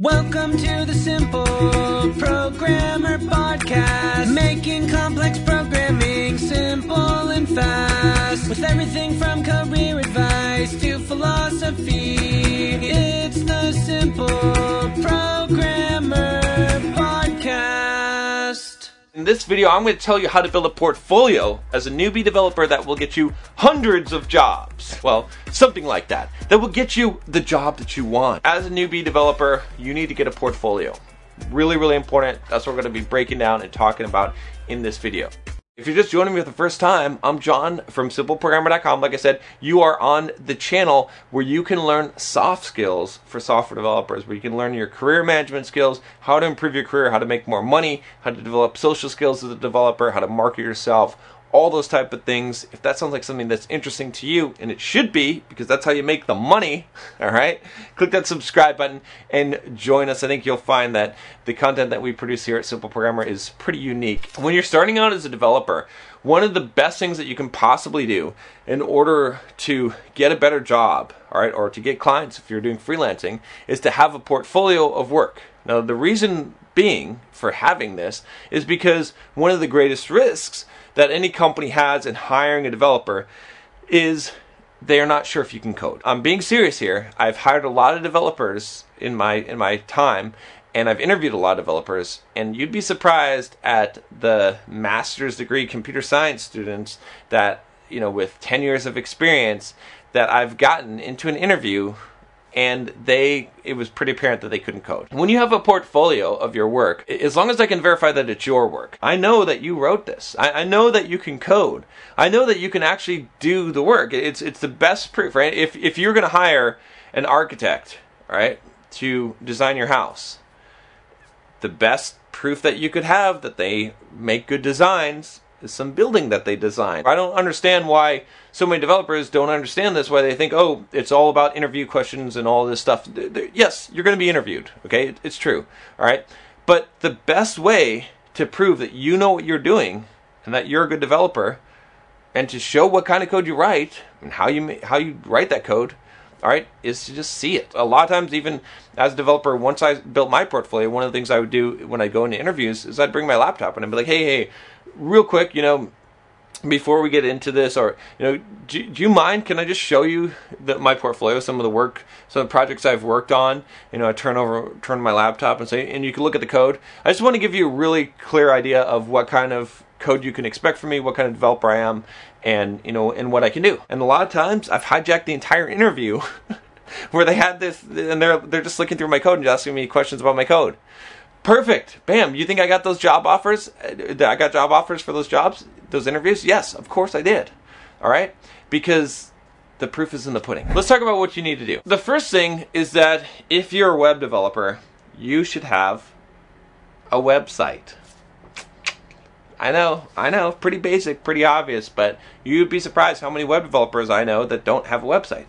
Welcome to the Simple Programmer Podcast, making complex programming simple and fast. With everything from career advice to philosophy, it's the Simple Programmer. In this video, I'm going to tell you how to build a portfolio as a newbie developer that will get you hundreds of jobs. Well, something like that. That will get you the job that you want. As a newbie developer, you need to get a portfolio. Really, really important. That's what we're going to be breaking down and talking about in this video. If you're just joining me for the first time, I'm John from simpleprogrammer.com. Like I said, you are on the channel where you can learn soft skills for software developers, where you can learn your career management skills, how to improve your career, how to make more money, how to develop social skills as a developer, how to market yourself, all those type of things. If that sounds like something that's interesting to you, and it should be, because that's how you make the money, all right, click that subscribe button and join us. I think you'll find that the content that we produce here at Simple Programmer is pretty unique. When you're starting out as a developer, one of the best things that you can possibly do in order to get a better job, all right, or to get clients if you're doing freelancing, is to have a portfolio of work. Now, the reason being for having this is because one of the greatest risks that any company has in hiring a developer is they are not sure if you can code. I'm being serious here. I've hired a lot of developers in my in my time and I've interviewed a lot of developers and you'd be surprised at the master's degree computer science students that, you know, with 10 years of experience that I've gotten into an interview and they it was pretty apparent that they couldn't code. When you have a portfolio of your work, as long as I can verify that it's your work, I know that you wrote this. I, I know that you can code. I know that you can actually do the work. It's it's the best proof, right? If if you're going to hire an architect, right, to design your house, the best proof that you could have that they make good designs some building that they design. I don't understand why so many developers don't understand this, why they think, oh, it's all about interview questions and all this stuff. Yes, you're going to be interviewed, okay? It's true, all right? But the best way to prove that you know what you're doing and that you're a good developer and to show what kind of code you write and how you how you write that code all right, is to just see it. A lot of times, even as a developer, once I built my portfolio, one of the things I would do when I go into interviews is I'd bring my laptop and I'd be like, hey, hey, real quick, you know, before we get into this, or you know, do, do you mind? Can I just show you the, my portfolio, some of the work, some of the projects I've worked on? You know, I turn over, turn my laptop and say, and you can look at the code. I just want to give you a really clear idea of what kind of code you can expect from me, what kind of developer I am, and you know, and what I can do. And a lot of times, I've hijacked the entire interview. where they had this, and they're they're just looking through my code and asking me questions about my code. Perfect. Bam. You think I got those job offers? Uh, I got job offers for those jobs, those interviews? Yes, of course I did. All right? Because the proof is in the pudding. Let's talk about what you need to do. The first thing is that if you're a web developer, you should have a website. I know, I know, pretty basic, pretty obvious, but you'd be surprised how many web developers I know that don't have a website.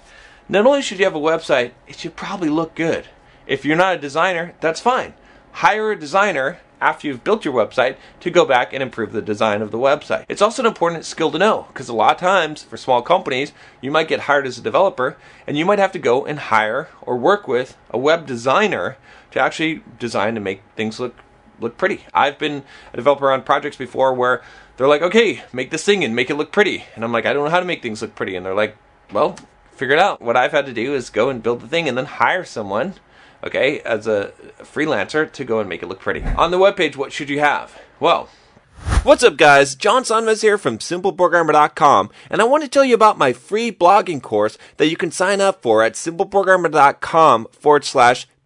Not only should you have a website, it should probably look good. If you're not a designer, that's fine hire a designer after you've built your website to go back and improve the design of the website. It's also an important skill to know because a lot of times for small companies, you might get hired as a developer and you might have to go and hire or work with a web designer to actually design and make things look look pretty. I've been a developer on projects before where they're like, "Okay, make this thing and make it look pretty." And I'm like, "I don't know how to make things look pretty." And they're like, "Well, figure it out." What I've had to do is go and build the thing and then hire someone okay, as a freelancer to go and make it look pretty. On the webpage, what should you have? Well, What's up, guys? John Sonmez here from SimpleProgrammer.com, and I want to tell you about my free blogging course that you can sign up for at SimpleProgrammer.com forward slash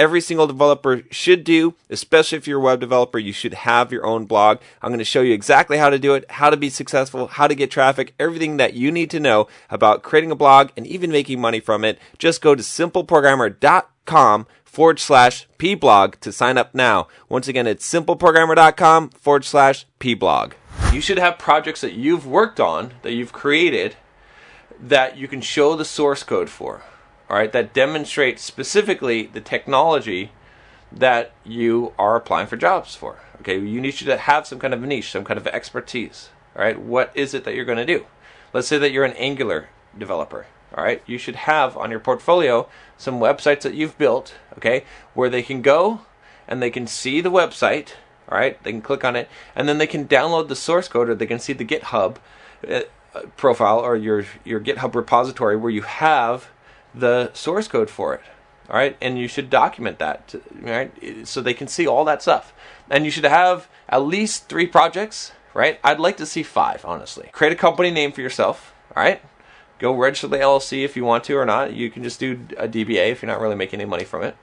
every single developer should do, especially if you're a web developer, you should have your own blog. I'm going to show you exactly how to do it, how to be successful, how to get traffic, everything that you need to know about creating a blog and even making money from it. Just go to simpleprogrammer.com forward slash pblog to sign up now. Once again, it's simpleprogrammer.com forward slash pblog. You should have projects that you've worked on, that you've created, that you can show the source code for all right, that demonstrate specifically the technology that you are applying for jobs for. Okay, you need you to have some kind of niche, some kind of expertise. All right, what is it that you're going to do? Let's say that you're an Angular developer. All right, you should have on your portfolio some websites that you've built. Okay, where they can go and they can see the website. All right, they can click on it and then they can download the source code or they can see the GitHub uh, profile or your your GitHub repository where you have the source code for it all right? And you should document that right? So they can see all that stuff. And you should have at least three projects right? I'd like to see five honestly. Create a company name for yourself all right? Go register the llc if you want to or not. You can just do a dba if you're not really making any money from it.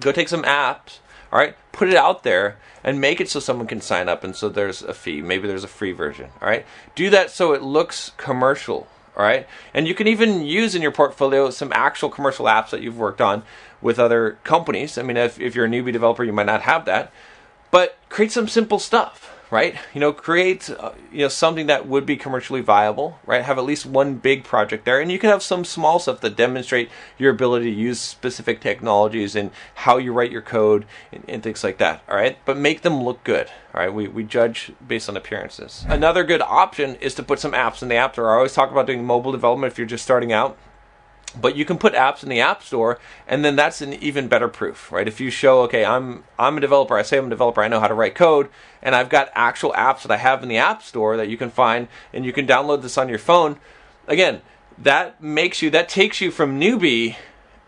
Go take some apps all right? Put it out there and make it so someone can sign up and so there's a fee. Maybe there's a free version all right? Do that so it looks commercial all right? And you can even use in your portfolio some actual commercial apps that you've worked on with other companies. I mean if, if you're a newbie developer you might not have that. But create some simple stuff right? You know, create uh, you know something that would be commercially viable, right? Have at least one big project there, and you can have some small stuff that demonstrate your ability to use specific technologies and how you write your code and, and things like that. All right, but make them look good. All right, we we judge based on appearances. Another good option is to put some apps in the app store. I always talk about doing mobile development if you're just starting out but you can put apps in the app store and then that's an even better proof right? If you show okay i'm i'm a developer i say i'm a developer i know how to write code and i've got actual apps that i have in the app store that you can find and you can download this on your phone again that makes you that takes you from newbie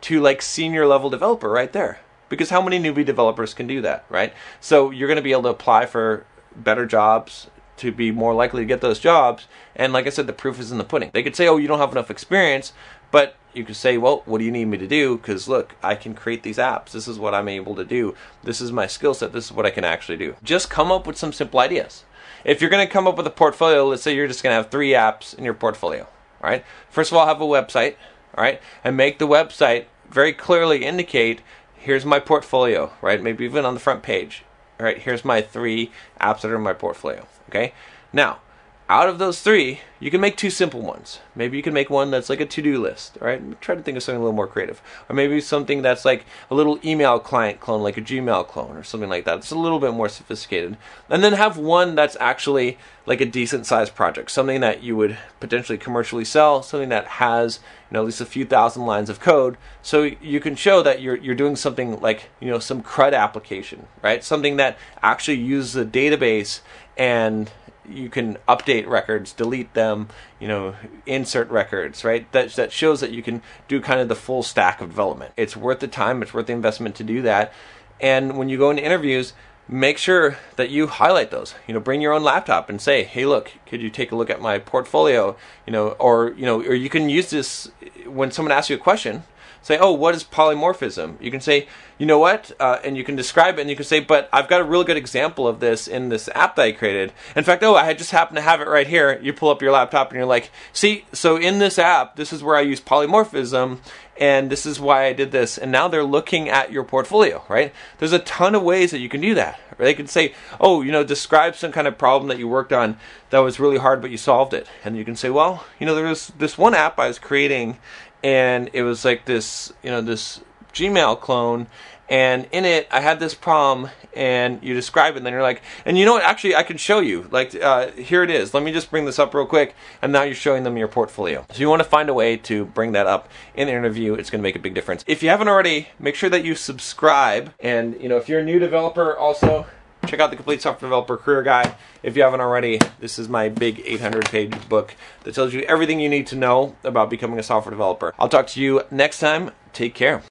to like senior level developer right there. Because how many newbie developers can do that right? So you're going to be able to apply for better jobs to be more likely to get those jobs and like i said the proof is in the pudding. They could say oh you don't have enough experience but you could say, well, what do you need me to do? Because look, I can create these apps. This is what I'm able to do. This is my skill set. This is what I can actually do. Just come up with some simple ideas. If you're going to come up with a portfolio, let's say you're just going to have three apps in your portfolio. All right. First of all, have a website. All right, and make the website very clearly indicate here's my portfolio. Right, maybe even on the front page. All right, here's my three apps that are in my portfolio. Okay. Now, out of those three, you can make two simple ones. Maybe you can make one that's like a to do list, right? Try to think of something a little more creative. Or maybe something that's like a little email client clone, like a Gmail clone or something like that. It's a little bit more sophisticated. And then have one that's actually like a decent sized project, something that you would potentially commercially sell, something that has you know at least a few thousand lines of code, so you can show that you're you're doing something like you know some CRUD application, right? Something that actually uses a database and you can update records, delete them, you know, insert records, right? That that shows that you can do kind of the full stack of development. It's worth the time, it's worth the investment to do that. And when you go into interviews, make sure that you highlight those. You know, bring your own laptop and say, "Hey, look, could you take a look at my portfolio?" You know, or you know, or you can use this when someone asks you a question say, oh, what is polymorphism? You can say, you know what? Uh, and you can describe it and you can say, but I've got a real good example of this in this app that I created. In fact, oh, I just happen to have it right here. You pull up your laptop and you're like, see, so in this app, this is where I use polymorphism and this is why I did this. And now they're looking at your portfolio, right? There's a ton of ways that you can do that. They can say, oh, you know, describe some kind of problem that you worked on that was really hard, but you solved it. And you can say, well, you know, there was this one app I was creating and it was like this, you know, this Gmail clone, and in it I had this problem, and you describe it, and then you're like, and you know what? Actually, I can show you. Like, uh, here it is. Let me just bring this up real quick, and now you're showing them your portfolio. So you want to find a way to bring that up in the interview. It's going to make a big difference. If you haven't already, make sure that you subscribe, and you know, if you're a new developer, also check out the Complete Software Developer Career Guide. If you haven't already, this is my big 800 page book that tells you everything you need to know about becoming a software developer. I'll talk to you next time. Take care.